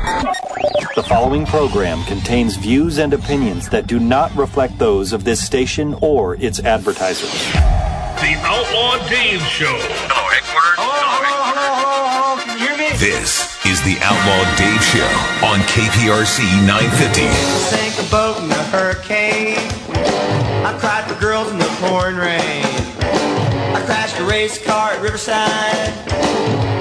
The following program contains views and opinions that do not reflect those of this station or its advertisers. The Outlaw Dave Show. Hello, headquarters. Hello, hello, hello, hello, hello. Can you hear me? This is the Outlaw Dave Show on KPRC 950. Sank a boat in a hurricane. I cried for girls in the pouring rain. I crashed a race car at Riverside.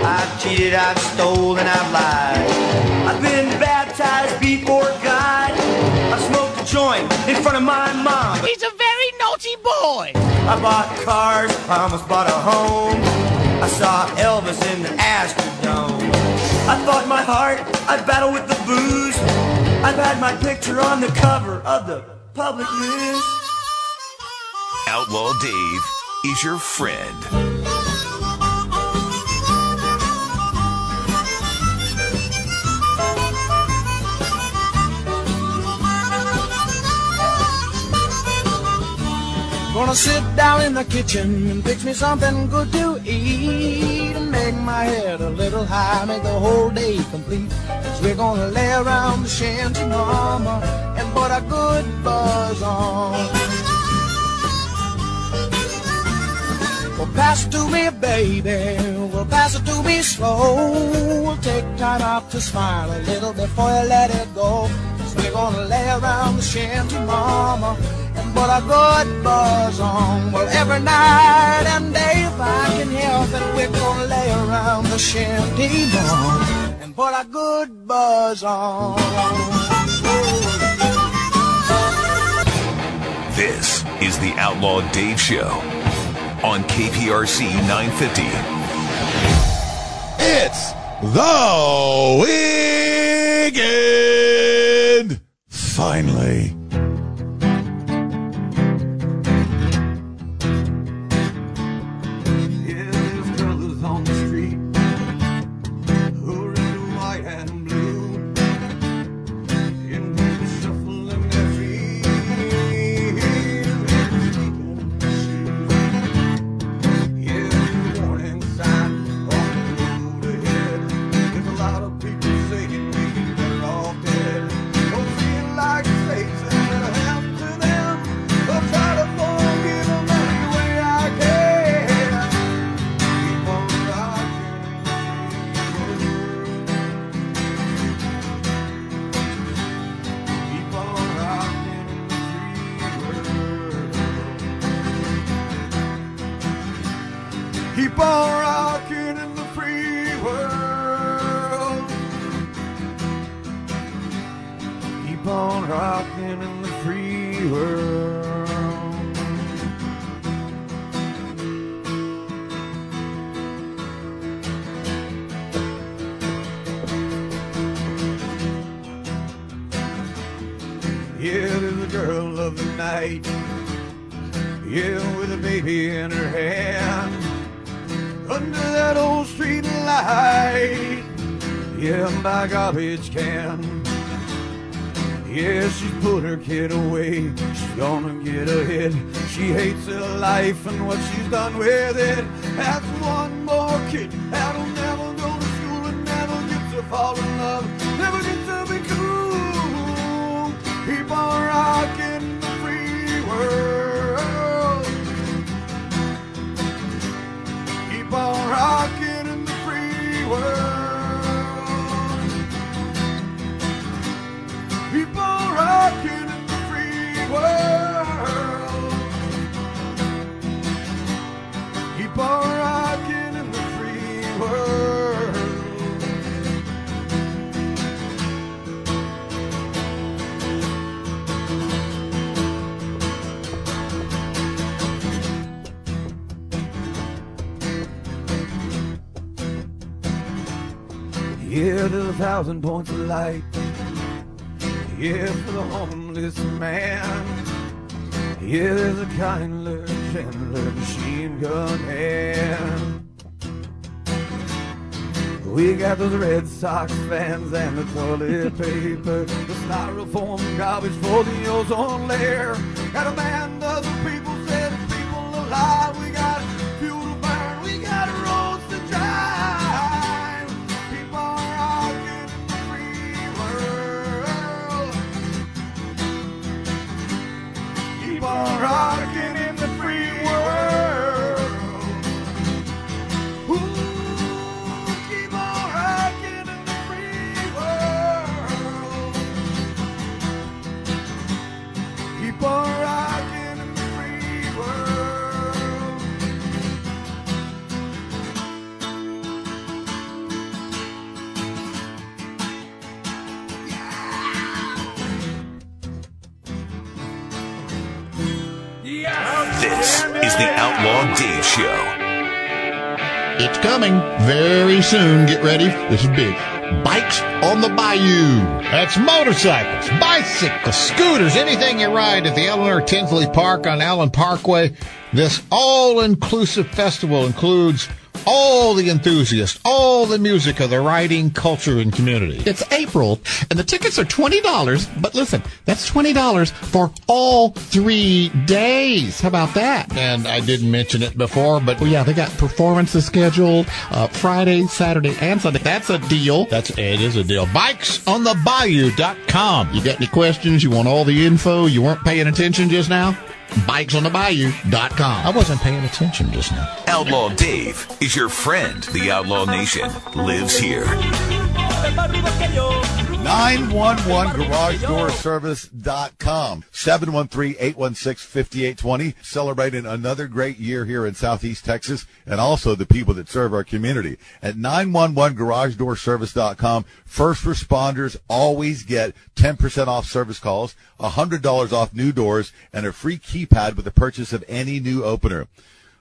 I've cheated, I've stolen, I've lied. I've been baptized before God. I smoked a joint in front of my mom. He's a very naughty boy. I bought cars, I almost bought a home. I saw Elvis in the Astrodome. I fought my heart, I battled with the booze. I've had my picture on the cover of the public news. Outlaw Dave is your friend. Gonna sit down in the kitchen and fix me something good to eat and make my head a little high, make the whole day complete. Cause we're gonna lay around the shanty mama and put a good buzz on. Well, pass it to me, baby. Well, pass it to me slow. We'll take time out to smile a little before you let it go. Cause we're gonna lay around the shanty mama put a good buzz on. Well, every night and day, if I can help it, we're gonna lay around the shanty mama and put a good buzz on. This is the Outlaw Dave Show on KPRC 950. It's the weekend. Finally. Yeah, there's a thousand points of light. Yeah, for the homeless man. Yeah, there's a kindler, gentler machine gun hand. We got those Red Sox fans and the toilet paper, the styrofoam garbage for the ozone layer. Got a band of the people setting people alive. Keep Outlaw Dave Show. It's coming very soon. Get ready. This is big. Bikes on the Bayou. That's motorcycles, bicycles, scooters, anything you ride at the Eleanor Tinsley Park on Allen Parkway. This all-inclusive festival includes all the enthusiasts, all the music of the riding culture and community. It's April, and the tickets are $20, but listen, that's $20 for all three days. How about that? And I didn't mention it before, but Well, yeah, they got performances scheduled uh, Friday, Saturday, and Sunday. That's a deal. that's it is a deal. Bikesonthebayou.com. You got any questions? You want all the info? You weren't paying attention just now? Bikesonthebayou.com. I wasn't paying attention just now. Outlaw Dave is your friend. The Outlaw Nation lives here. 911garagedoorservice.com 713-816-5820 celebrating another great year here in southeast texas and also the people that serve our community. At 911garagedoorservice.com first responders always get 10% off service calls $100 off new doors and a free keypad with the purchase of any new opener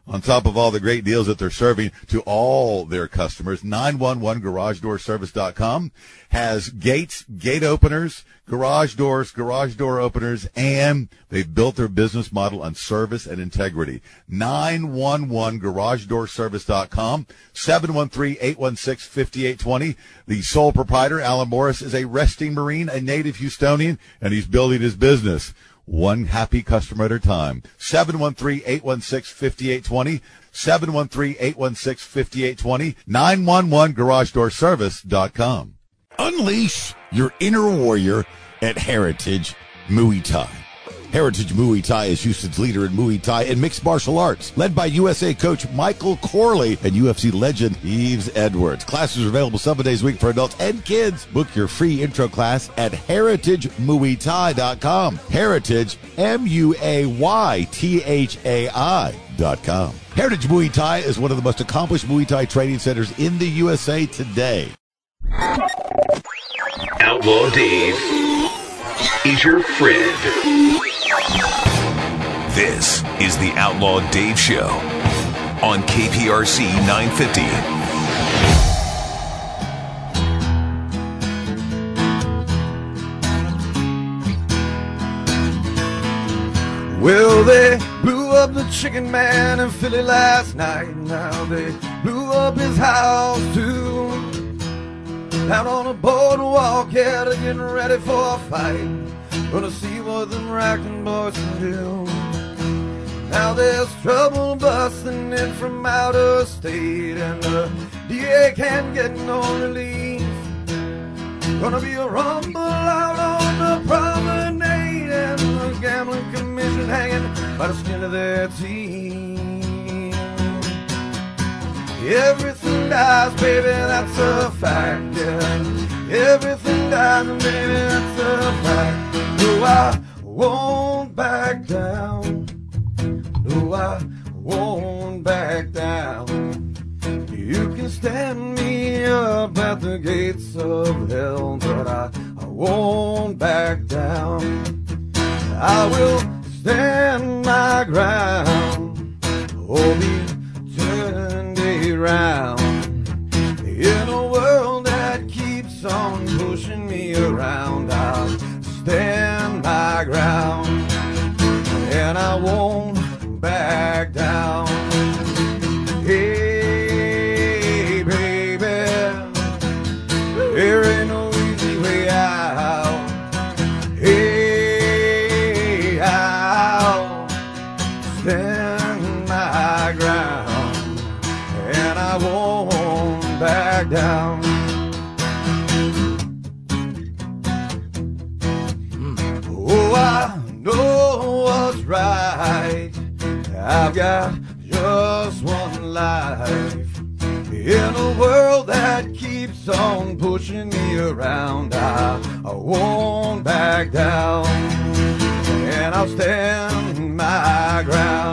on top of all the great deals that they're serving to all their customers, 911garagedoorservice.com has gates, gate openers, garage doors, garage door openers, and they've built their business model on service and integrity. 911garagedoorservice.com, 713-816-5820. The sole proprietor, Alan Morris, is a resting Marine, a native Houstonian, and he's building his business one happy customer at a time. 713-816-5820. 713-816-5820. 911garagedoorservice.com. Unleash your inner warrior at Heritage Muay Thai. Heritage Muay Thai is Houston's leader in Muay Thai and mixed martial arts, led by USA coach Michael Corley and UFC legend Yves Edwards. Classes are available seven days a week for adults and kids. Book your free intro class at heritagemuaythai.com. Heritage, M-U-A-Y-T-H-A-I dot com. Heritage Muay Thai is one of the most accomplished Muay Thai training centers in the USA today. Outlaw Dave is your friend. This is the Outlaw Dave Show on KPRC 950. Well, they blew up the chicken man in Philly last night. Now they blew up his house too. Out on a boardwalk, yeah, they're getting ready for a fight. Gonna see what them racking boys can do. Now there's trouble busting in from out of state, and the DA can't get no relief. Gonna be a rumble out on the promenade, and the gambling commission hanging by the skin of their teeth. Everything dies, baby, that's a fact, yeah. Everything dies, baby, that's a fact. No, I won't back down. I won't back down. You can stand me up at the gates of hell, but I, I won't back down. I will stand my ground oh, or pushing me around, I, I won't back down. And I'll stand my ground.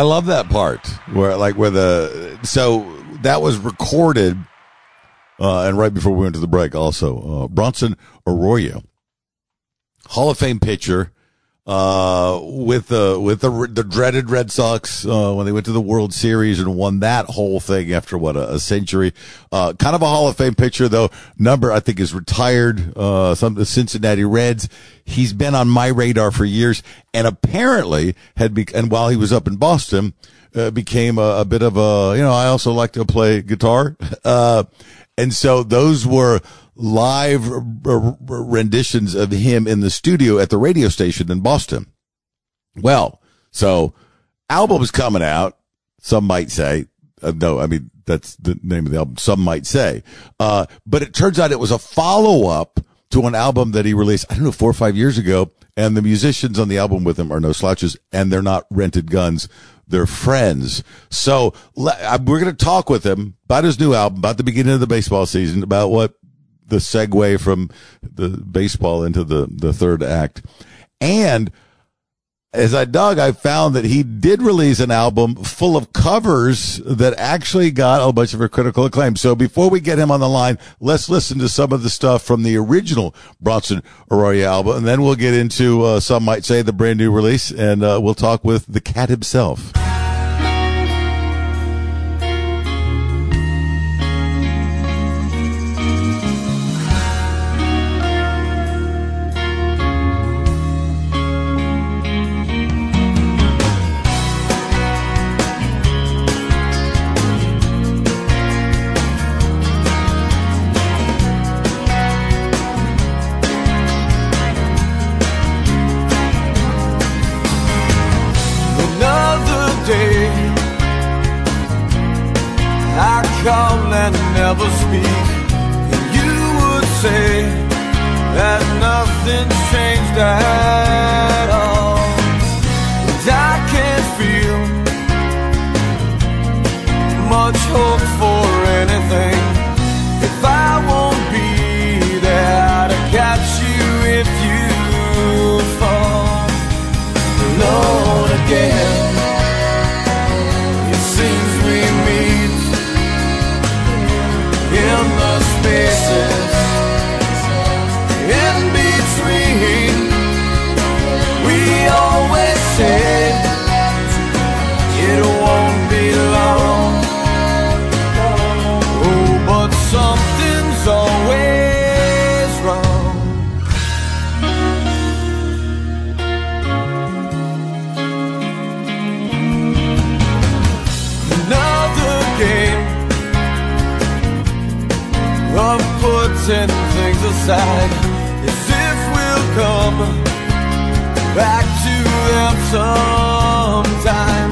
I love that part where, like, where the so that was recorded, uh, and right before we went to the break, also uh, Bronson Arroyo, Hall of Fame pitcher, uh, with the with the the dreaded Red Sox uh, when they went to the World Series and won that whole thing after what a, a century. Uh, kind of a Hall of Fame pitcher though. Number I think is retired. Uh, some the Cincinnati Reds. He's been on my radar for years, and apparently had be and while he was up in Boston, uh, became a, a bit of a you know I also like to play guitar, uh, and so those were live renditions of him in the studio at the radio station in Boston. Well, so album's coming out. Some might say, uh, no, I mean, that's the name of the album. Some might say, uh, but it turns out it was a follow up to an album that he released, I don't know, four or five years ago. And the musicians on the album with him are no slouches and they're not rented guns. They're friends. So uh, we're going to talk with him about his new album, about the beginning of the baseball season, about what the segue from the baseball into the, the third act. And as I dug, I found that he did release an album full of covers that actually got a bunch of critical acclaim. So before we get him on the line, let's listen to some of the stuff from the original Bronson Arroyo album, and then we'll get into, uh, some might say the brand new release, and, uh, we'll talk with the cat himself. Aside as if we'll come back to them sometime.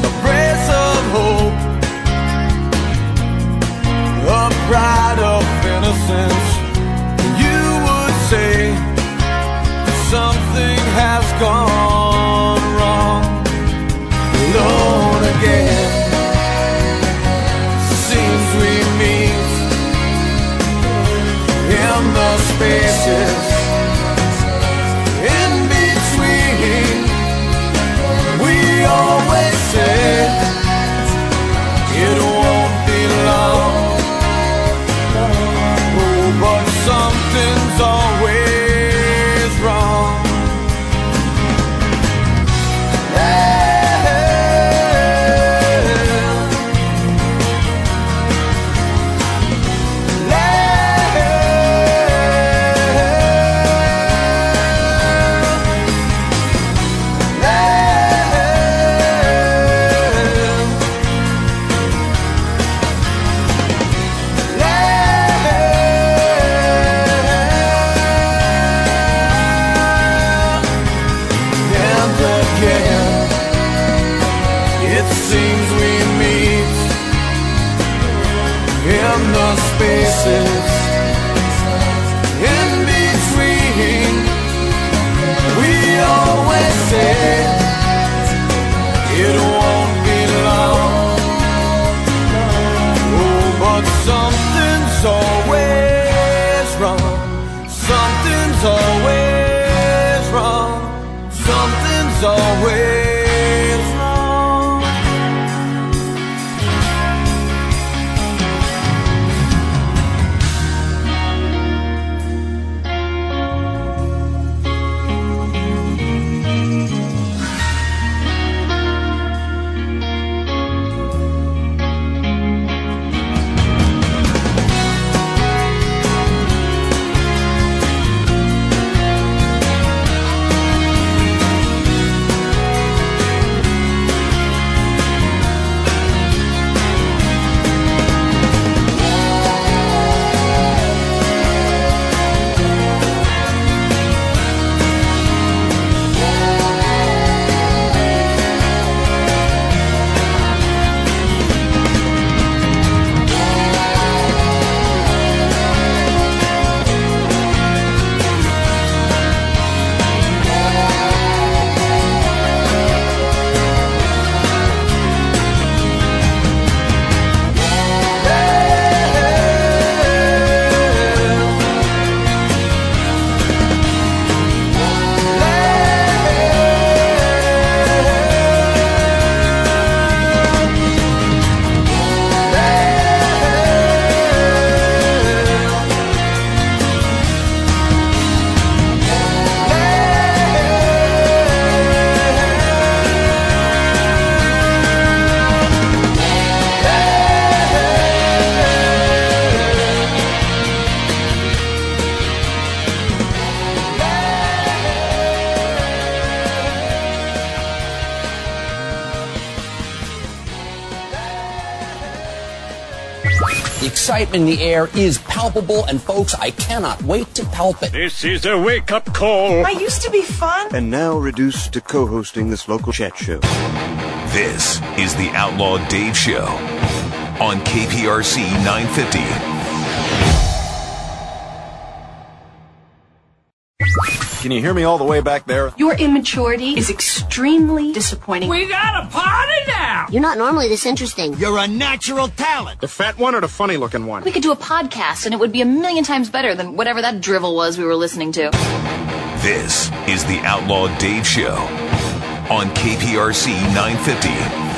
A brace of hope, a pride meet excitement in the air is palpable, and folks, I cannot wait to palp it. This is a wake up call. I used to be fun. And now reduced to co hosting this local chat show. This is the Outlaw Dave Show on KPRC 950. Can you hear me all the way back there? Your immaturity is extremely disappointing. We got a party now! You're not normally this interesting. You're a natural talent. The fat one or the funny looking one? We could do a podcast and it would be a million times better than whatever that drivel was we were listening to. This is the Outlaw Dave Show on KPRC 950.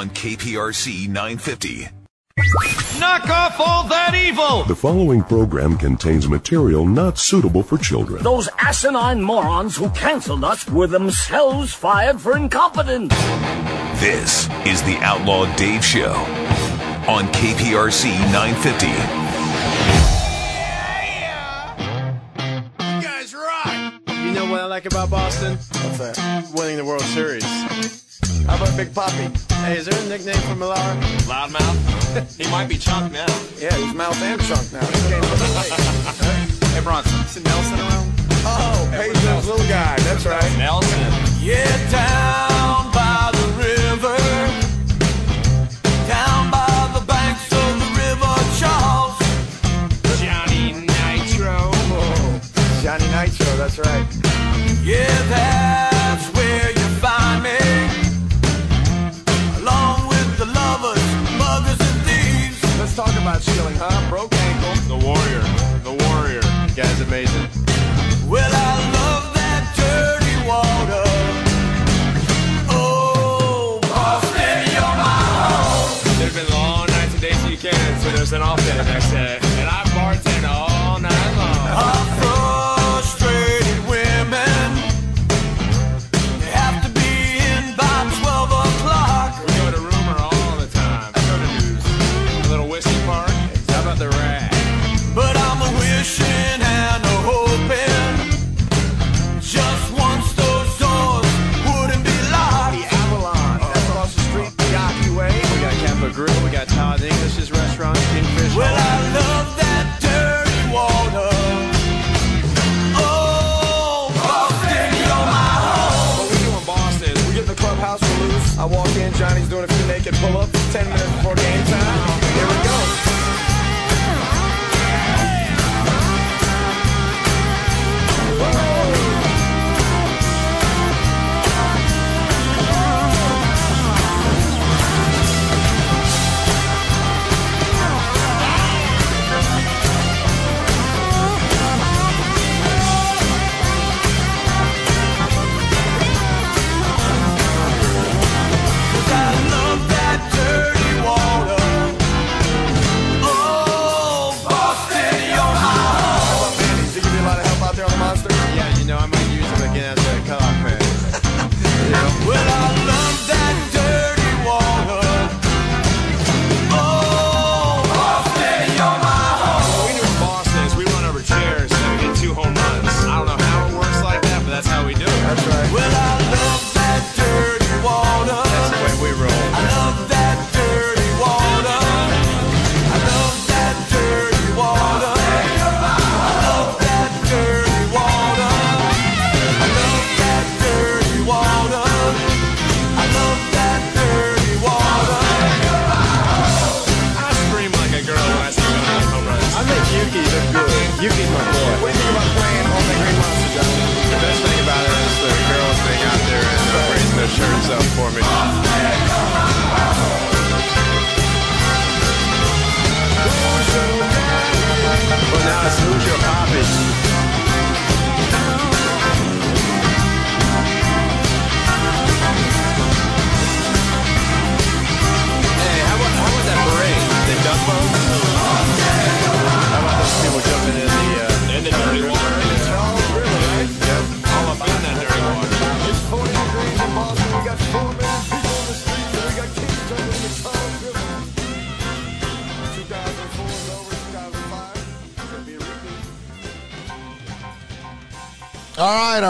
On KPRC 950. Knock off all that evil! The following program contains material not suitable for children. Those asinine morons who canceled us were themselves fired for incompetence. This is the Outlaw Dave Show on KPRC 950. You guys rock! You know what I like about Boston? What's that? Winning the World Series. How about Big Papi? Hey, is there a nickname for Millar? Loudmouth? he might be Chunk now. Yeah, he's mouth and chunk now. He came from the lake. Hey, Bronson. Is Nelson around? Oh, Peyton's little guy. That's right. Nelson. Yeah, down by the river, down by the banks of the river Charles. Johnny Nitro. Oh, Johnny Nitro, that's right. Yeah, that's about stealing, huh? Broke ankle. The Warrior. The Warrior. Johnny's doing a few naked pull-ups. Ten minutes before the game time.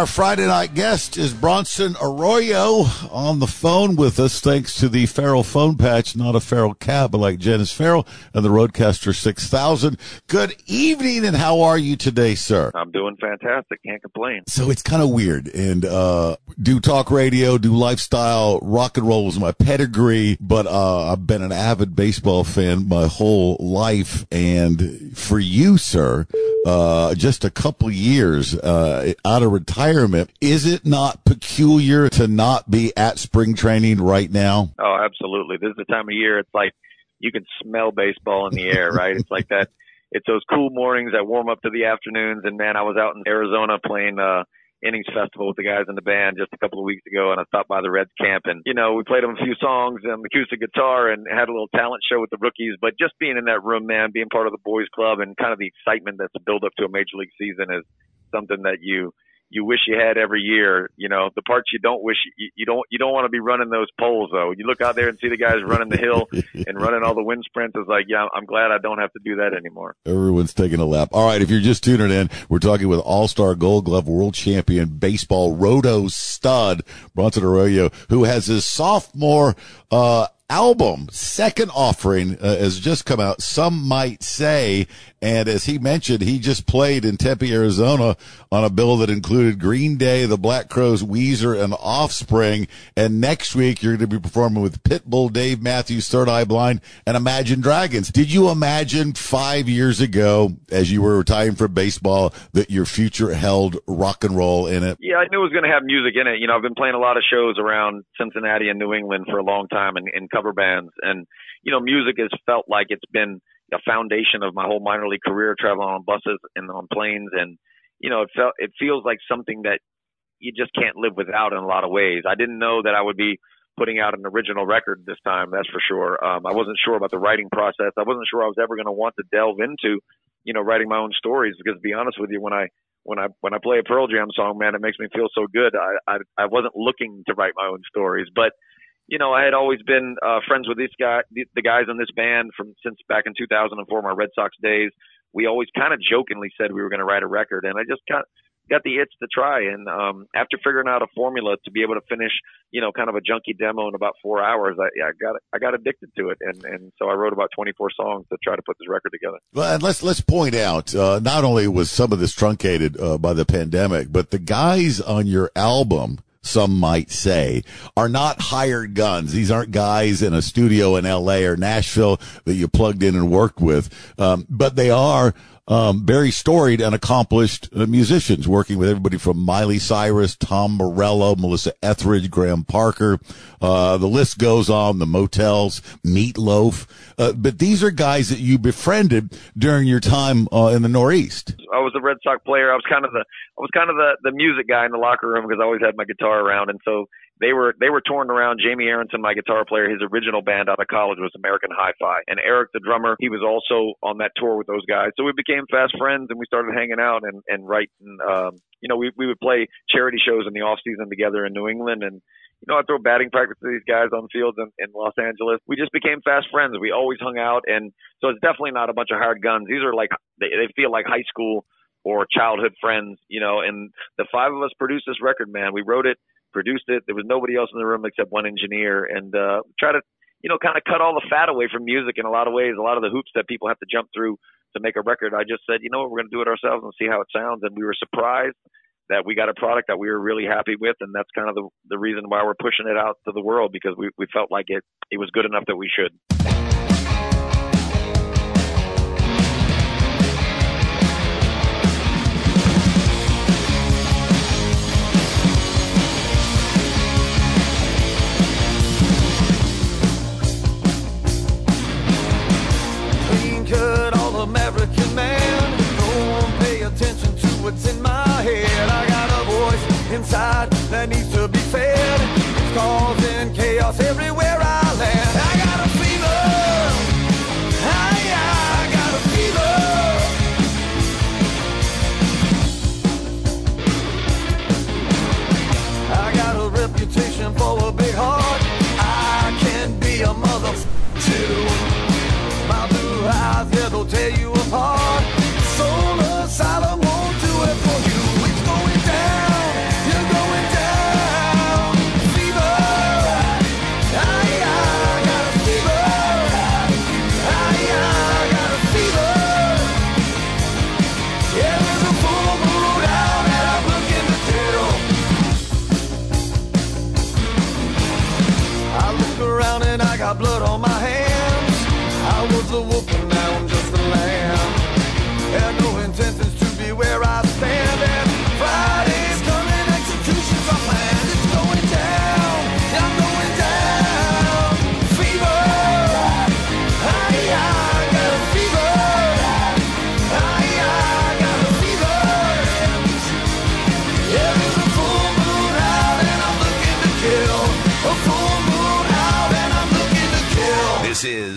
Our Friday night guest is Bronson Arroyo on the phone with us, thanks to the Farrell phone patch, not a Farrell cab, but like Janice Farrell and the Roadcaster 6000. Good evening, and how are you today, sir? I'm doing fantastic. Can't complain. So it's kind of weird and, uh, do talk radio, do lifestyle, rock and roll is my pedigree, but, uh, I've been an avid baseball fan my whole life. And for you, sir, uh, just a couple years, uh, out of retirement, is it not peculiar to not be at spring training right now? Oh, absolutely. This is the time of year. It's like you can smell baseball in the air, right? it's like that. It's those cool mornings that warm up to the afternoons. And man, I was out in Arizona playing, uh, innings festival with the guys in the band just a couple of weeks ago, and I stopped by the Reds camp, and you know we played them a few songs and acoustic guitar, and had a little talent show with the rookies. But just being in that room, man, being part of the boys club, and kind of the excitement that's a build up to a major league season is something that you you wish you had every year. You know, the parts you don't wish you, you don't you don't want to be running those poles though. You look out there and see the guys running the hill and running all the wind sprints. It's like, yeah, I'm glad I don't have to do that anymore. Everyone's taking a lap. All right, if you're just tuning in, we're talking with All-Star Gold Glove World Champion baseball roto stud Bronson Arroyo, who has his sophomore uh, album, second offering, uh, has just come out. Some might say, and as he mentioned, he just played in Tempe, Arizona on a bill that included Green Day, the Black Crowes, Weezer, and Offspring. And next week, you're going to be performing with Pitbull, Dave Matthews, Third Eye Blind, and Imagine Dragons. Did you imagine five years ago, as you were retiring from baseball, that your future held rock and roll in it? Yeah, I knew it was going to have music in it. You know, I've been playing a lot of shows around Cincinnati and New England for a long time and, and cover bands. And, you know, music has felt like it's been a foundation of my whole minor league career, traveling on buses and on planes. And, you know, it felt, it feels like something that you just can't live without in a lot of ways. I didn't know that I would be putting out an original record this time. That's for sure. Um, I wasn't sure about the writing process. I wasn't sure I was ever going to want to delve into, you know, writing my own stories because to be honest with you, when I, when I when I play a Pearl Jam song, man, it makes me feel so good. I I, I wasn't looking to write my own stories, but you know, I had always been uh, friends with this guy, the, the guys in this band from since back in 2004, my Red Sox days. We always kind of jokingly said we were going to write a record, and I just got got the itch to try. And um, after figuring out a formula to be able to finish, you know, kind of a junky demo in about four hours, I, I got I got addicted to it, and and so I wrote about 24 songs to try to put this record together. Well, and let's let's point out, uh, not only was some of this truncated uh, by the pandemic, but the guys on your album some might say, are not hired guns. These aren't guys in a studio in LA or Nashville that you plugged in and worked with, um, but they are um, very storied and accomplished uh, musicians, working with everybody from Miley Cyrus, Tom Morello, Melissa Etheridge, Graham Parker. Uh, the list goes on. The Motels, Meatloaf. Uh, but these are guys that you befriended during your time uh, in the Northeast. I was a Red Sox player. I was kind of the I was kind of the the music guy in the locker room because I always had my guitar around, and so they were they were touring around. Jamie Arentzen, my guitar player, his original band out of college was American Hi-Fi, and Eric, the drummer, he was also on that tour with those guys. So we became fast friends, and we started hanging out and and writing. Um, you know, we we would play charity shows in the off season together in New England, and you know, I throw batting practice to these guys on fields in, in Los Angeles. We just became fast friends. We always hung out, and so it's definitely not a bunch of hired guns. These are like they, they feel like high school or childhood friends, you know. And the five of us produced this record, man. We wrote it produced it. There was nobody else in the room except one engineer, and uh, try to, you know, kind of cut all the fat away from music in a lot of ways. A lot of the hoops that people have to jump through to make a record. I just said, you know what, we're going to do it ourselves and see how it sounds. And we were surprised that we got a product that we were really happy with, and that's kind of the the reason why we're pushing it out to the world because we we felt like it it was good enough that we should.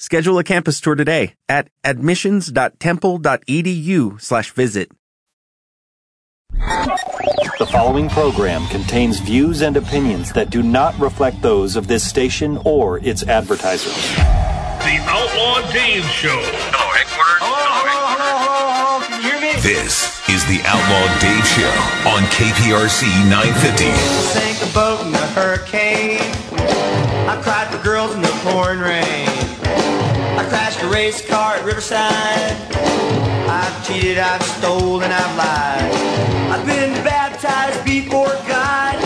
Schedule a campus tour today at admissions.temple.edu slash visit. The following program contains views and opinions that do not reflect those of this station or its advertisers. The Outlaw Dave Show. Hello, headquarters. Hello, hello, hello, hello. Can you hear me? This is the Outlaw Dave Show on KPRC 950. Sank a boat in a hurricane. I cried for girls in the pouring rain. I crashed a race car at Riverside. I've cheated, I've stolen, I've lied. I've been baptized before God.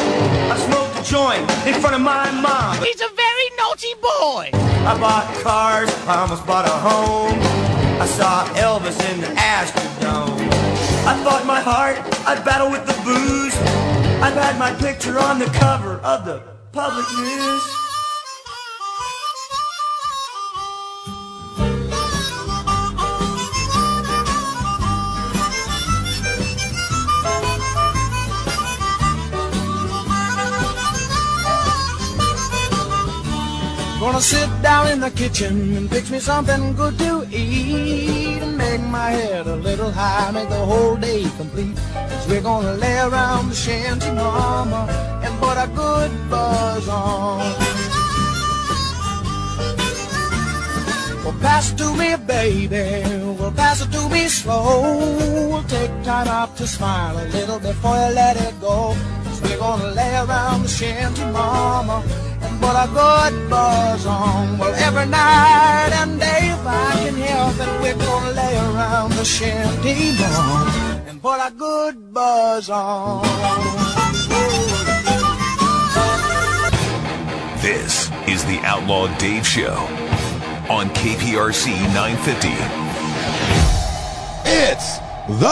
I smoked a joint in front of my mom. He's a very naughty boy. I bought cars, I almost bought a home. I saw Elvis in the Astrodome. I fought my heart, I battled with the booze. I've had my picture on the cover of the public news. Gonna sit down in the kitchen and fix me something good to eat and make my head a little high, make the whole day complete. Cause we're gonna lay around the shanty mama and put a good buzz on. Well, pass it to me, baby. Well, pass it to me slow. We'll take time out to smile a little before you let it go. Cause we're gonna lay around the shanty mama put a good buzz on. Well, every night and day, if I can help it, we're gonna lay around the shanty mama and put a good buzz on. This is the Outlaw Dave Show on KPRC 950. It's the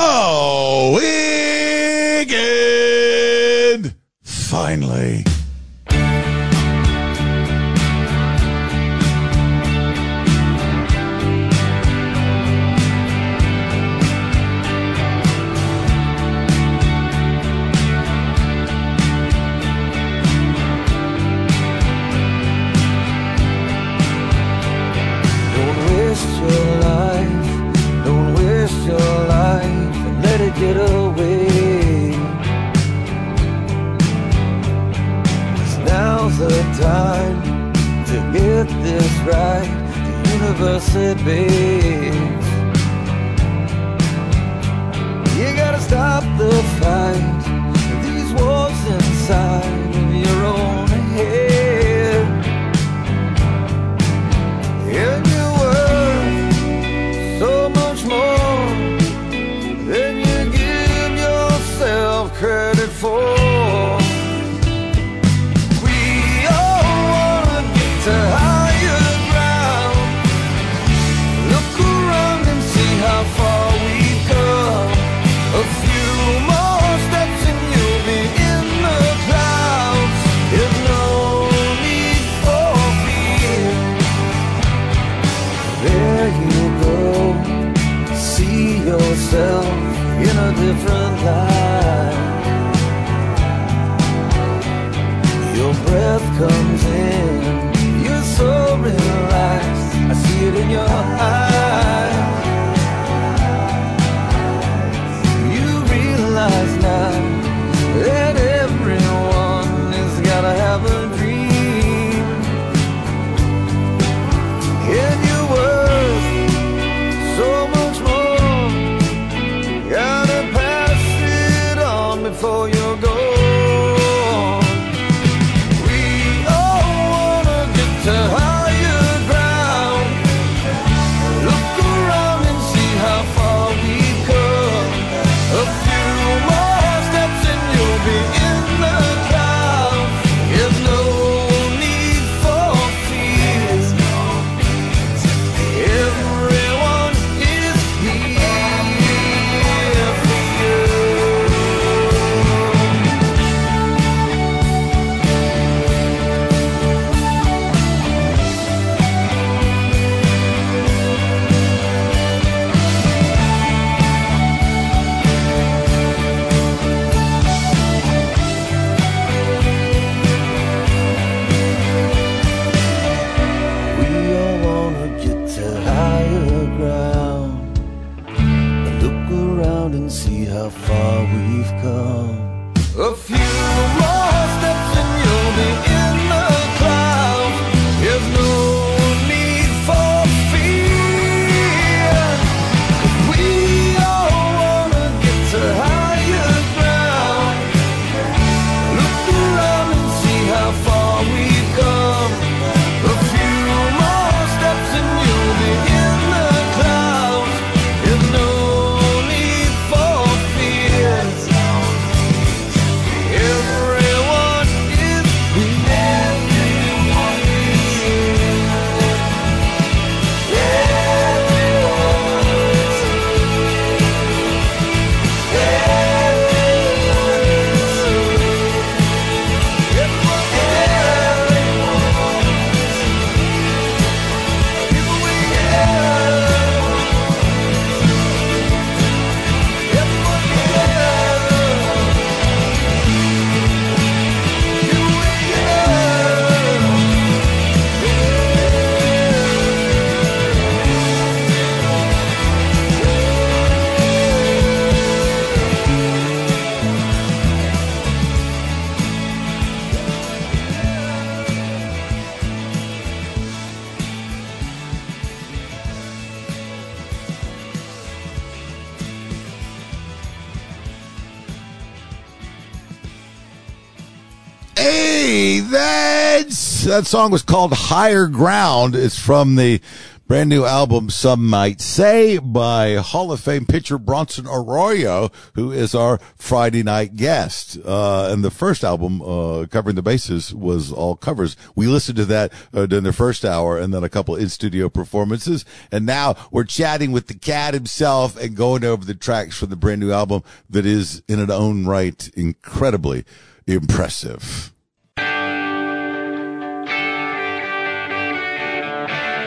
that song was called Higher Ground. It's from the brand new album Some Might Say by Hall of Fame pitcher Bronson Arroyo, who is our Friday night guest. Uh, and the first album, uh, covering the bases was all covers. We listened to that uh, during the first hour and then a couple in studio performances. And now we're chatting with the cat himself and going over the tracks from the brand new album that is in its own right incredibly impressive.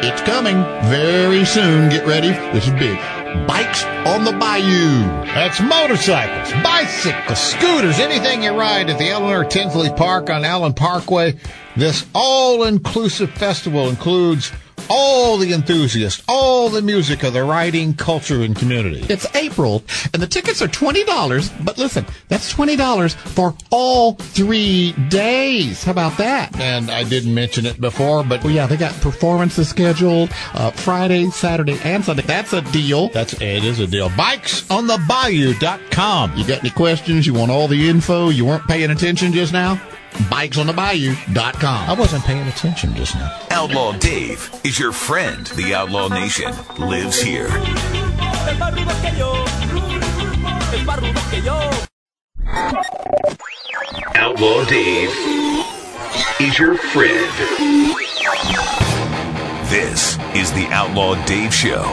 It's coming very soon. Get ready. This is big. Bikes on the Bayou. That's motorcycles, bicycles, scooters, anything you ride at the Eleanor Tinsley Park on Allen Parkway. This all-inclusive festival includes all the enthusiasts, all the music of the riding culture and community. It's April, and the tickets are $20, but listen, that's $20 for all three days. How about that? And I didn't mention it before, but Well, yeah, they got performances scheduled uh, Friday, Saturday, and Sunday. That's a deal. that's it is a deal. Bikesonthebayou.com. You got any questions? You want all the info? You weren't paying attention just now? BikesOnTheBayou.com. I wasn't paying attention just now. Outlaw Dave is your friend. The Outlaw Nation lives here. Outlaw Dave is your friend. This is the Outlaw Dave Show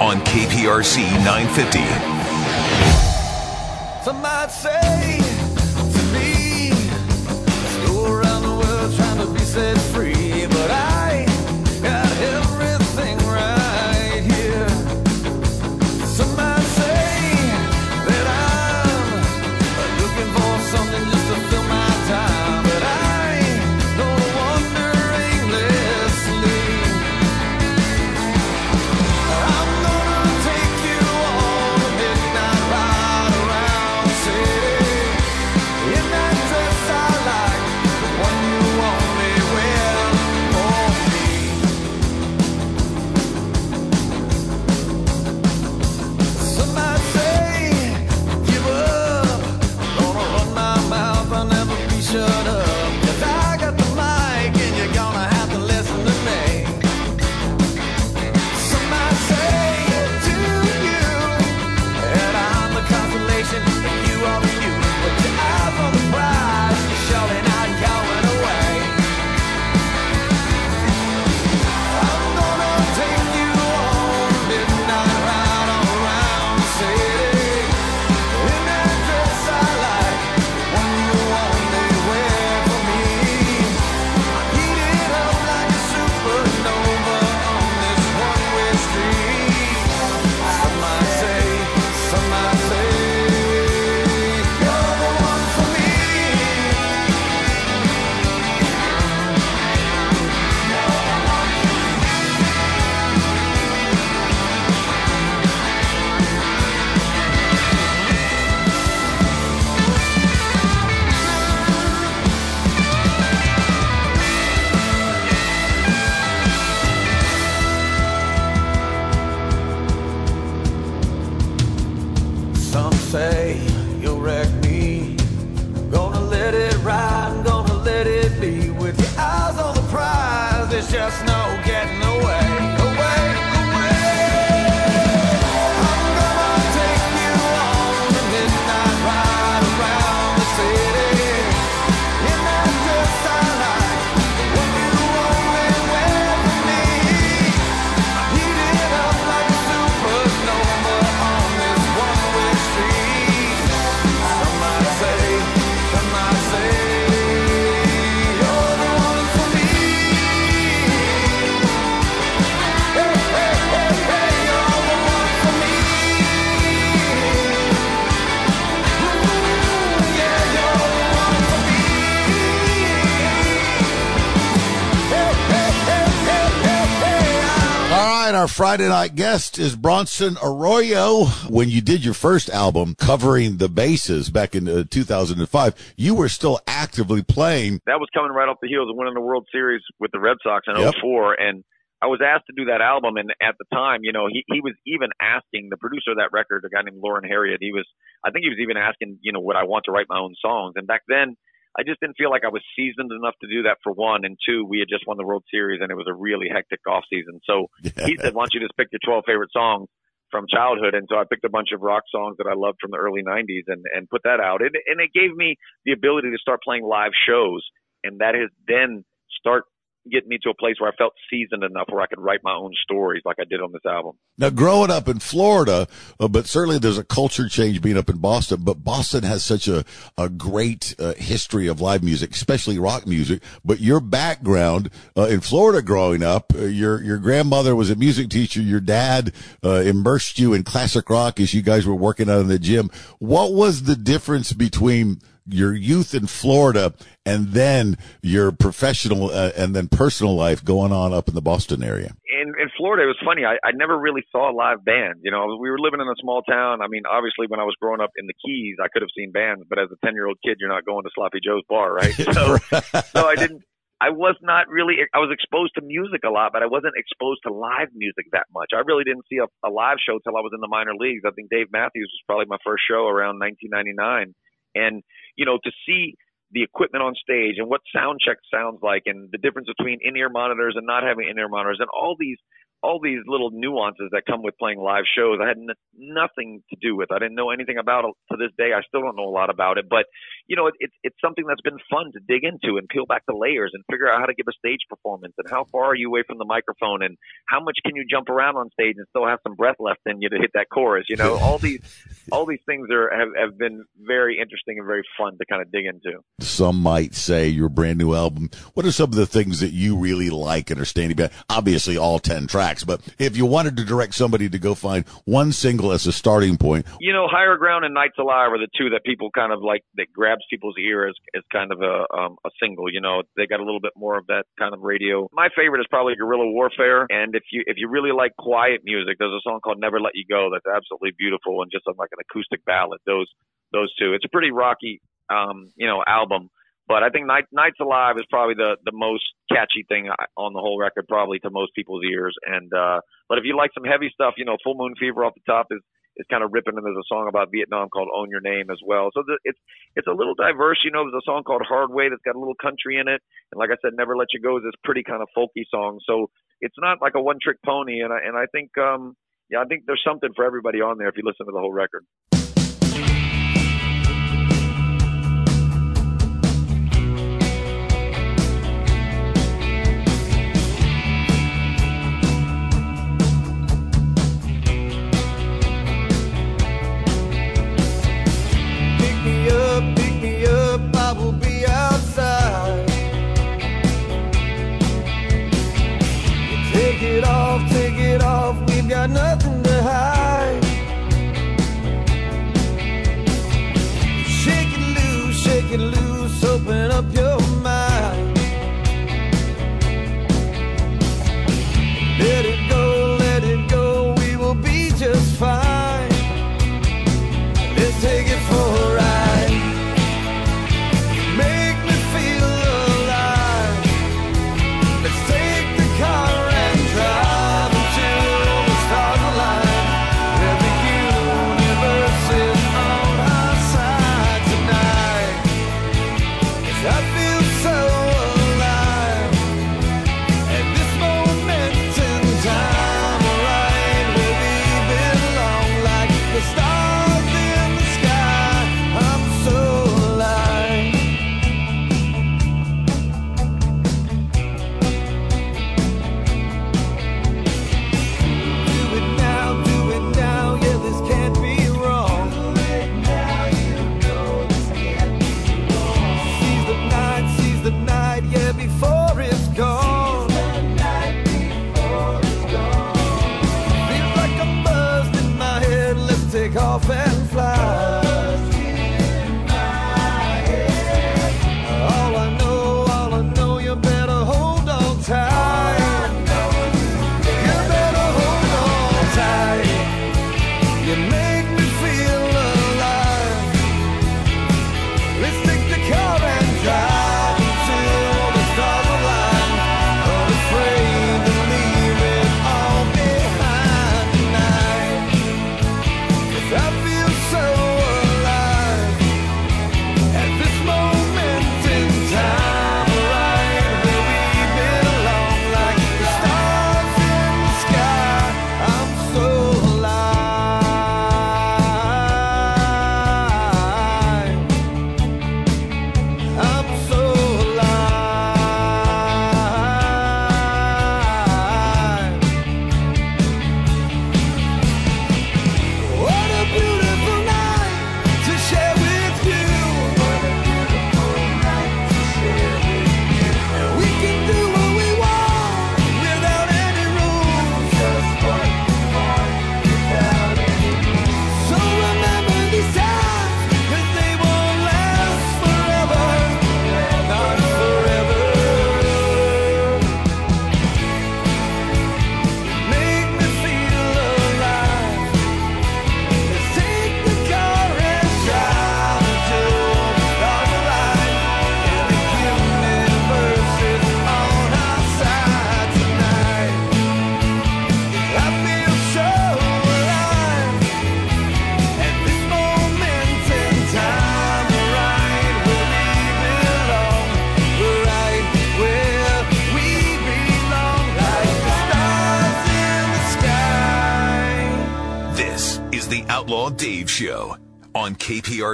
on KPRC 950. Some might say Friday night guest is Bronson Arroyo. When you did your first album covering the bases back in uh, 2005, you were still actively playing. that was coming right off the heels of winning the World Series with the Red Sox in Yep. '04, and I was asked to do that album. And at the time, you know, he he was even asking the producer of that record, a guy named Loren Harriet. He was, I think, he was even asking, you know, would I want to write my own songs? And back then, I just didn't feel like I was seasoned enough to do that for one, and two, we had just won the World Series, and it was a really hectic off season. So he said, "Why don't you just pick your 12 favorite songs?" From childhood, and so I picked a bunch of rock songs that I loved from the early '90s, and and put that out, and and it gave me the ability to start playing live shows, and that has then start getting me to a place where I felt seasoned enough where I could write my own stories like I did on this album. Now, growing up in Florida, uh, but certainly there's a culture change being up in Boston, but Boston has such a, a great uh, history of live music, especially rock music. But your background uh, in Florida growing up, uh, your, your grandmother was a music teacher. Your dad uh, immersed you in classic rock as you guys were working out in the gym. What was the difference between your youth in Florida and then your professional uh, and then personal life going on up in the Boston area? in in Florida, it was funny. I, I never really saw a live band. You know, we were living in a small town. I mean, obviously, when I was growing up in the Keys, I could have seen bands, but as a ten year old kid, you're not going to Sloppy Joe's bar, right? So, so I didn't. I was not really. I was exposed to music a lot, but I wasn't exposed to live music that much. I really didn't see a, a live show till I was in the minor leagues. I think Dave Matthews was probably my first show around 1999, and you know, to see the equipment on stage and what sound check sounds like and the difference between in-ear monitors and not having in-ear monitors and all these all these little nuances that come with playing live shows I had n- nothing to do with. I didn't know anything about it to this day. I still don't know a lot about it, but you know, it, it's it's something that's been fun to dig into and peel back the layers and figure out how to give a stage performance and how far are you away from the microphone and how much can you jump around on stage and still have some breath left in you to hit that chorus. You know, all these all these things are have, have been very interesting and very fun to kind of dig into. Some might say your brand new album. What are some of the things that you really like and are standing by? Obviously, all 10 tracks, but if you wanted to direct somebody to go find one single as a starting point, You know, Higher Ground and Nights Alive are the two that people kind of like that grabs people's ear as as kind of a um, a single. You know, they got a little bit more of that kind of radio. My favorite is probably Guerrilla Warfare, and if you if you really like quiet music, there's a song called Never Let You Go that's absolutely beautiful and just like an acoustic ballad. Those those two. It's a pretty rocky um, you know album. But I think Night, Nights Alive is probably the the most catchy thing on the whole record, probably to most people's ears. And uh, but if you like some heavy stuff, you know, Full Moon Fever off the top is is kind of ripping, and there's a song about Vietnam called Own Your Name as well. So the, it's it's a little diverse. You know, there's a song called Hard Way that's got a little country in it, and like I said, Never Let You Go is this pretty kind of folky song. So it's not like a one trick pony, and I and I think um yeah, I think there's something for everybody on there if you listen to the whole record.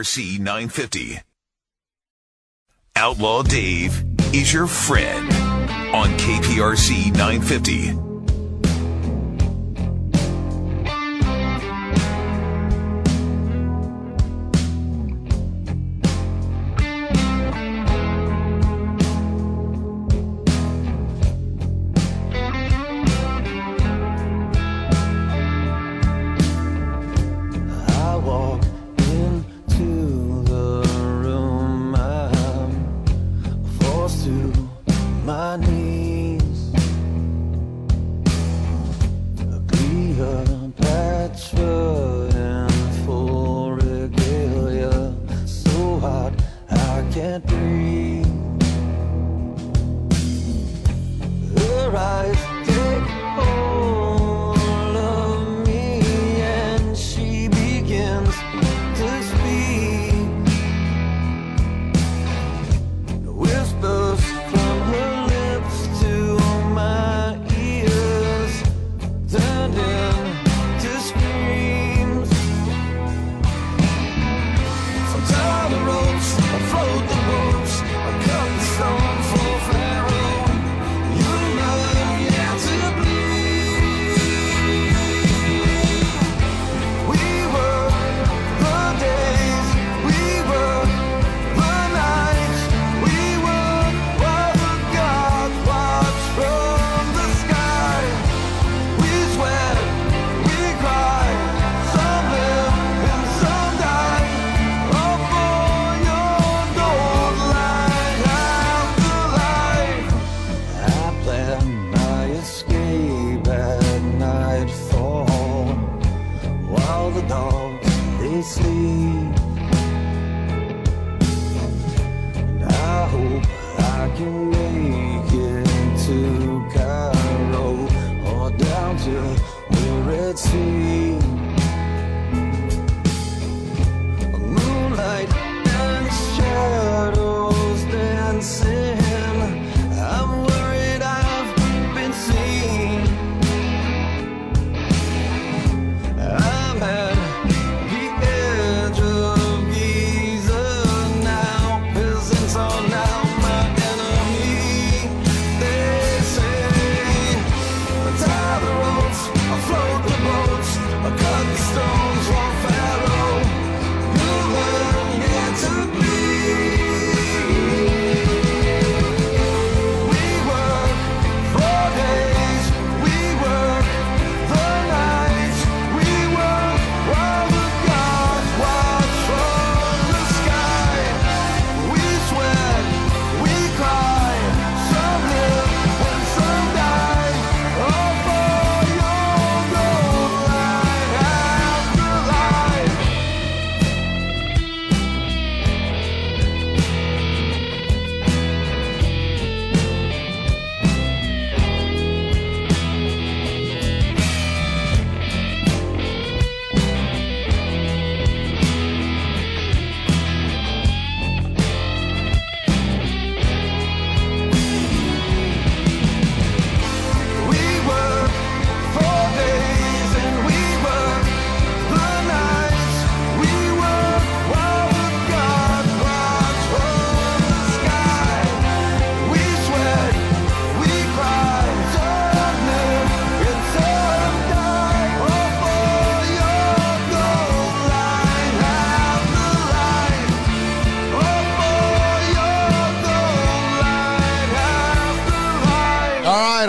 KPRC 950. Outlaw Dave is your friend on KPRC 950.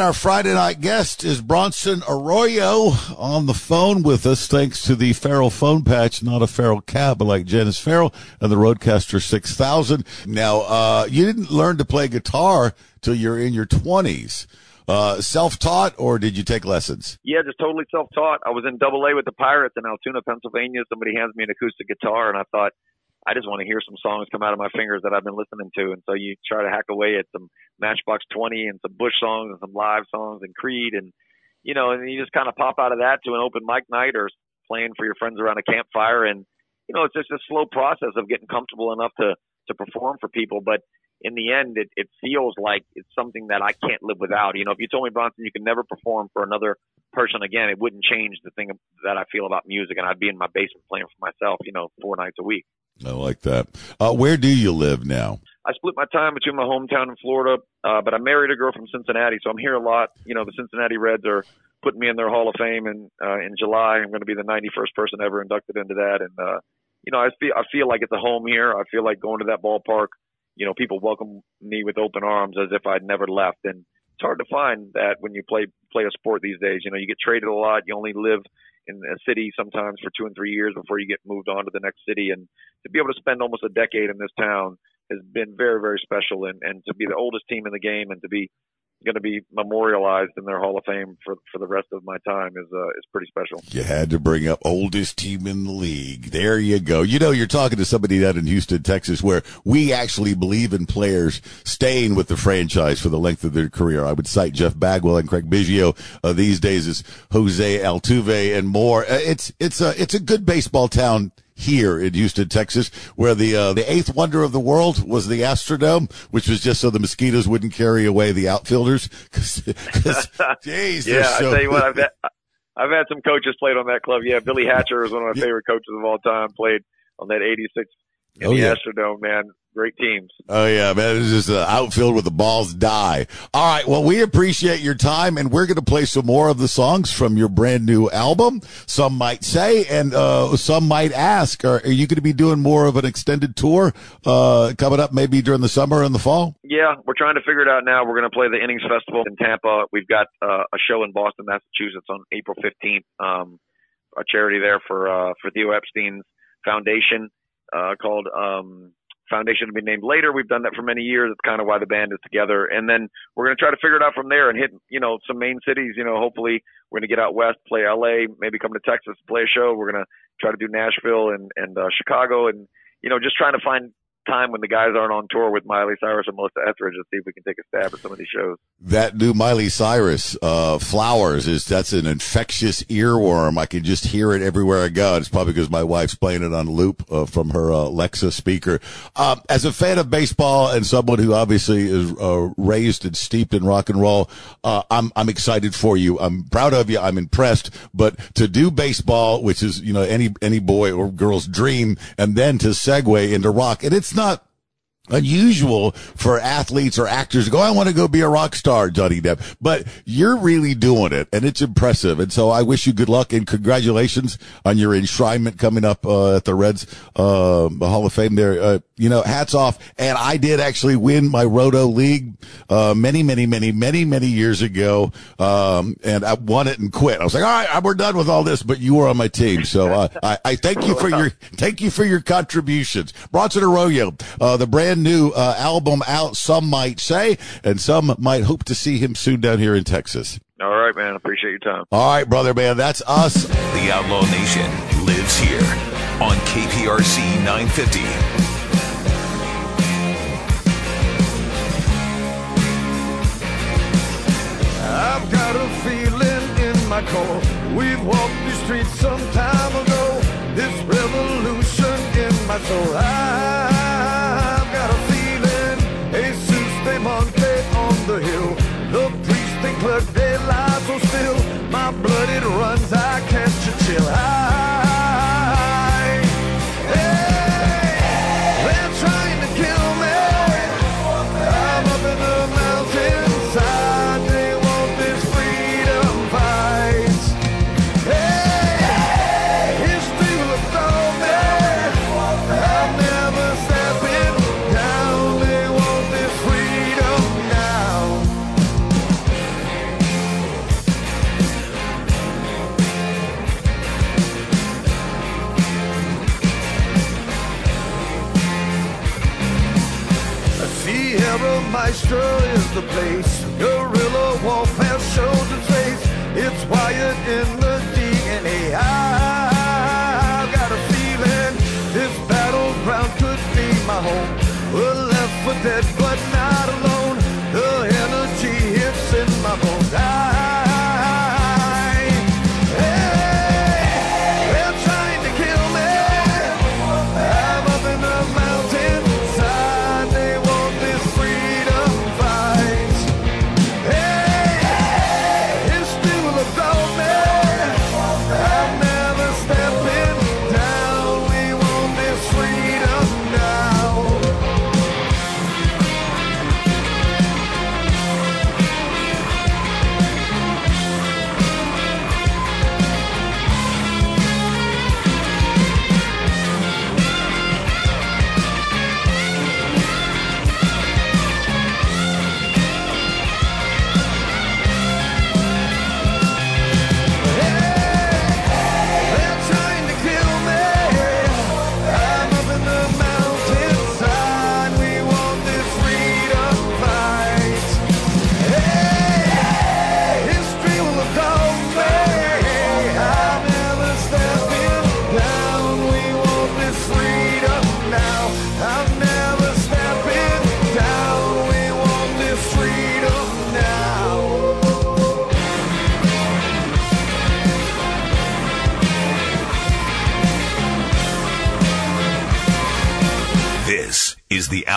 Our Friday night guest is Bronson Arroyo on the phone with us, thanks to the Farrell phone patch, not a Farrell cab, but like Janice Farrell and the Roadcaster 6000. Now, uh, you didn't learn to play guitar till you're in your 20s. Uh, self-taught or did you take lessons? Yeah, just totally self-taught. I was in Double A with the Pirates in Altoona, Pennsylvania. Somebody hands me an acoustic guitar, and I thought, I just want to hear some songs come out of my fingers that I've been listening to. And so you try to hack away at some Matchbox 20 and some Bush songs and some live songs and Creed, and you know, and you just kind of pop out of that to an open mic night or playing for your friends around a campfire, and you know, it's just a slow process of getting comfortable enough to to perform for people. But in the end, it, it feels like it's something that I can't live without. You know, if you told me Bronson you could never perform for another person again, it wouldn't change the thing that I feel about music, and I'd be in my basement playing for myself. You know, four nights a week. I like that. Uh, where do you live now? I split my time between my hometown in Florida, uh, but I married a girl from Cincinnati, so I'm here a lot. You know, the Cincinnati Reds are putting me in their Hall of Fame, and uh, in July I'm going to be the 91st person ever inducted into that. And uh, you know, I feel I feel like it's a home here. I feel like going to that ballpark. You know, people welcome me with open arms as if I'd never left, and it's hard to find that when you play play a sport these days. You know, you get traded a lot. You only live in a city sometimes for two and three years before you get moved on to the next city, and to be able to spend almost a decade in this town has been very, very special. And, and to be the oldest team in the game and to be going to be memorialized in their Hall of Fame for for the rest of my time is uh, is pretty special. You had to bring up oldest team in the league. There you go. You know, you're talking to somebody out in Houston, Texas, where we actually believe in players staying with the franchise for the length of their career. I would cite Jeff Bagwell and Craig Biggio. Uh, these days is Jose Altuve and more. Uh, it's it's a it's a good baseball town here in Houston, Texas, where the uh, the eighth wonder of the world was the Astrodome, which was just so the mosquitoes wouldn't carry away the outfielders. Cause, cause, geez, yeah, so, I tell you what, I've had, I've had some coaches played on that club. Yeah, Billy Hatcher is one of my favorite coaches of all time. Played on that '86 in Oh, the yeah. Astrodome, man. Great teams. Oh yeah, man, it's just an outfield where the balls die. All right, well, we appreciate your time, and we're going to play some more of the songs from your brand new album. Some might say, and uh, some might ask, are, are you going to be doing more of an extended tour uh, coming up, maybe during the summer and the fall? Yeah, we're trying to figure it out now. We're going to play the Innings Festival in Tampa. We've got uh, a show in Boston, Massachusetts on April 15th. Um, a charity there for uh, for Theo Epstein's foundation uh, called um, Foundation to be named later. We've done that for many years. It's kind of why the band is together. And then we're going to try to figure it out from there and hit, you know, some main cities. You know, hopefully we're going to get out west, play LA, maybe come to Texas, play a show. We're going to try to do Nashville and and uh, Chicago, and you know, just trying to find time when the guys aren't on tour with Miley Cyrus and Melissa Etheridge to see if we can take a stab at some of these shows. That new Miley Cyrus, uh, Flowers is, that's an infectious earworm. I can just hear it everywhere I go. It's probably because my wife's playing it on loop, uh, from her, uh, speaker. Um, as a fan of baseball and someone who obviously is, uh, raised and steeped in rock and roll, uh, I'm, I'm excited for you. I'm proud of you. I'm impressed, but to do baseball, which is, you know, any, any boy or girl's dream, and then to segue into rock, and it's not, unusual for athletes or actors to go, I want to go be a rock star, Johnny Depp. But you're really doing it and it's impressive. And so I wish you good luck and congratulations on your enshrinement coming up uh, at the Reds uh, Hall of Fame there. Uh, you know, hats off. And I did actually win my Roto League uh, many, many, many, many, many years ago. Um, and I won it and quit. I was like, all right, we're done with all this, but you were on my team. So uh, I, I thank you for your thank you for your contributions. Bronson Arroyo, uh, the brand new uh, album out, some might say, and some might hope to see him soon down here in Texas. All right, man. Appreciate your time. All right, brother, man, that's us. The Outlaw Nation lives here on KPRC 950. I've got a feeling in my core. We've walked these streets some time ago. This revolution in my soul. I've My blood,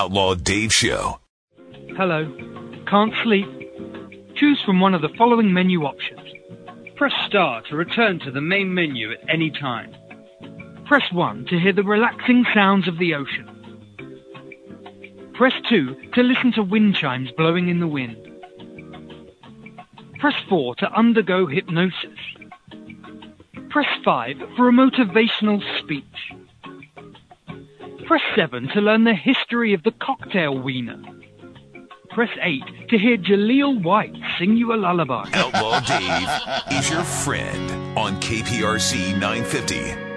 Outlaw Dave Show. Hello. Can't sleep? Choose from one of the following menu options. Press star to return to the main menu at any time. Press 1 to hear the relaxing sounds of the ocean. Press 2 to listen to wind chimes blowing in the wind. Press 4 to undergo hypnosis. Press 5 for a motivational speech. Press 7 to learn the history of the cocktail wiener. Press 8 to hear Jaleel White sing you a lullaby. Outlaw Dave is your friend on KPRC 950.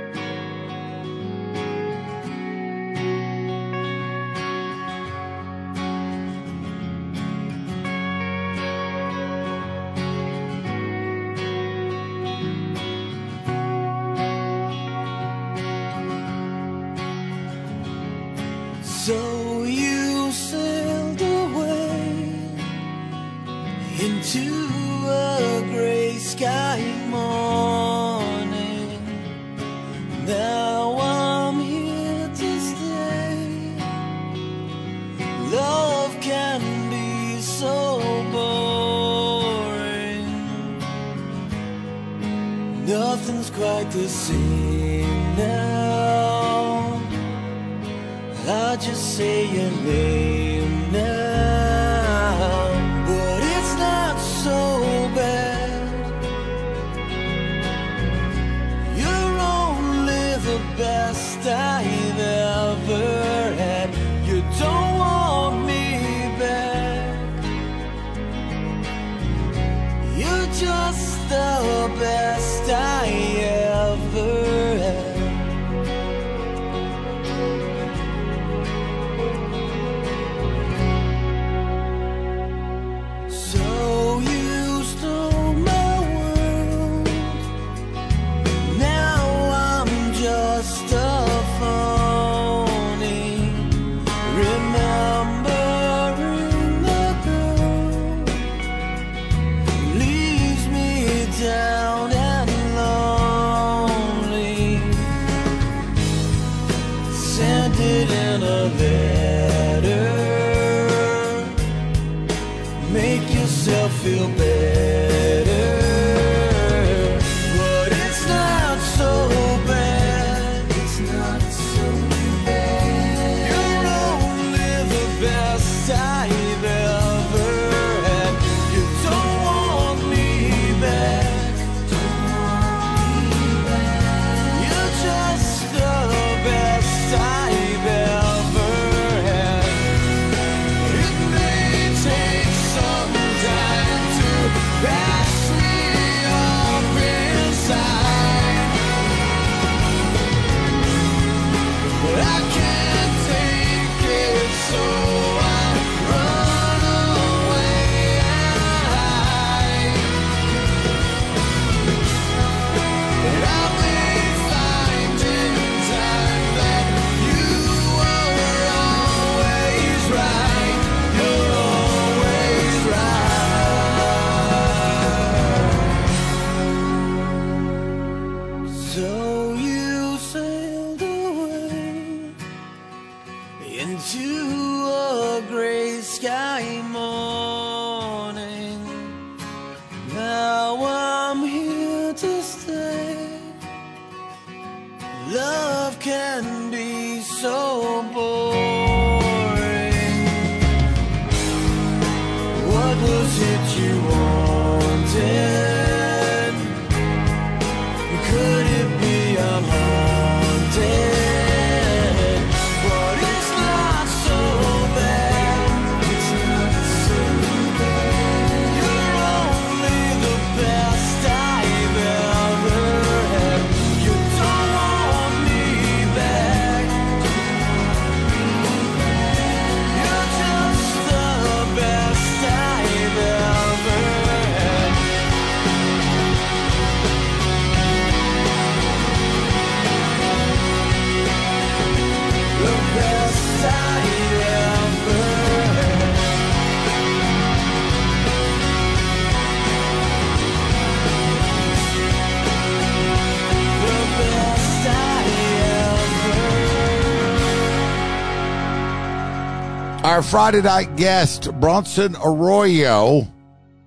Our Friday night guest, Bronson Arroyo,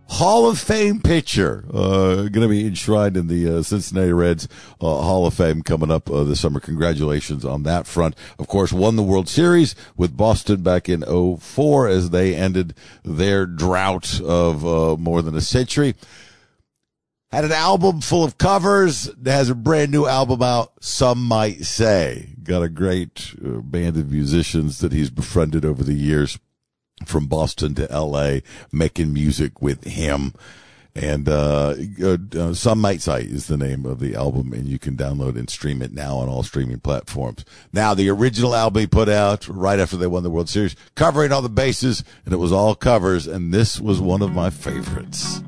Hall of Fame pitcher, uh, going to be enshrined in the uh, Cincinnati Reds uh, Hall of Fame coming up uh, this summer. Congratulations on that front. Of course, won the World Series with Boston back in 04 as they ended their drought of uh, more than a century. Had an album full of covers. Has a brand new album out. Some might say got a great uh, band of musicians that he's befriended over the years from Boston to L.A. making music with him. And uh, uh, Some Might Say is the name of the album, and you can download and stream it now on all streaming platforms. Now, the original album he put out right after they won the World Series, covering all the bases, and it was all covers, and this was one of my favorites.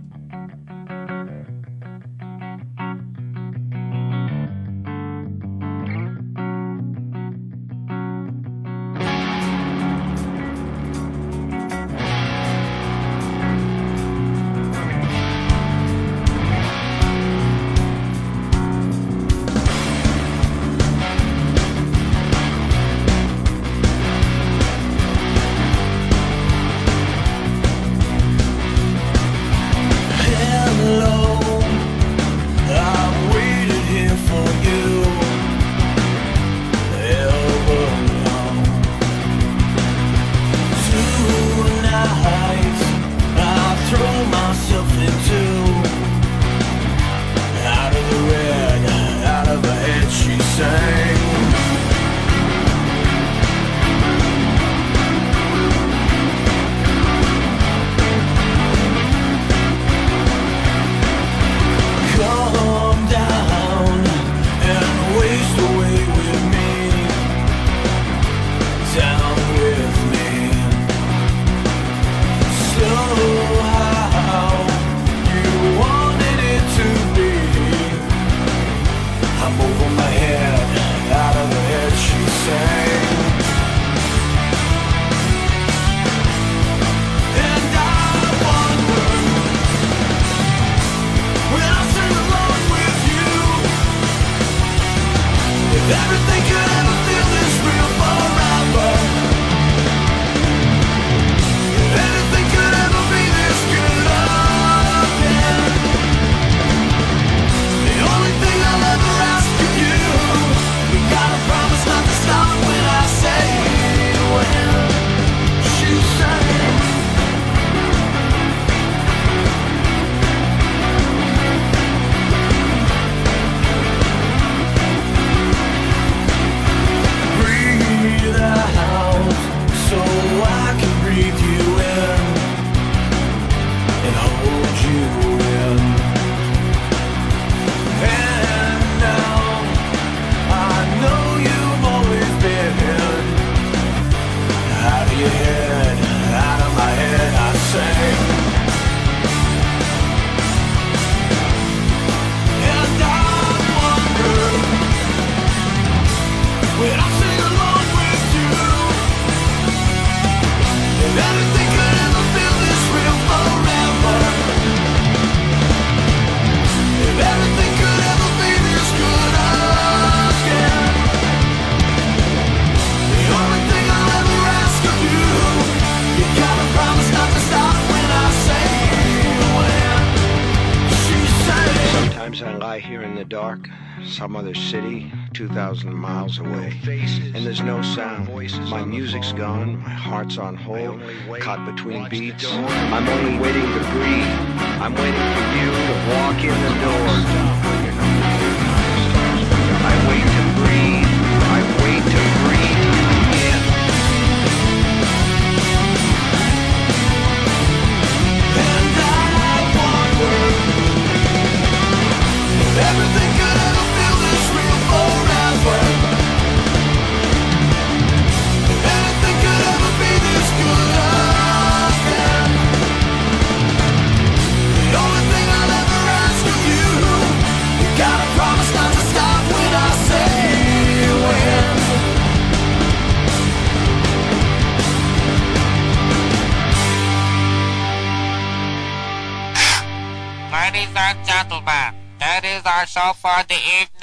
Heart's on hold, caught between beats. I'm only waiting to breathe. I'm waiting for you to walk in the door. The evening.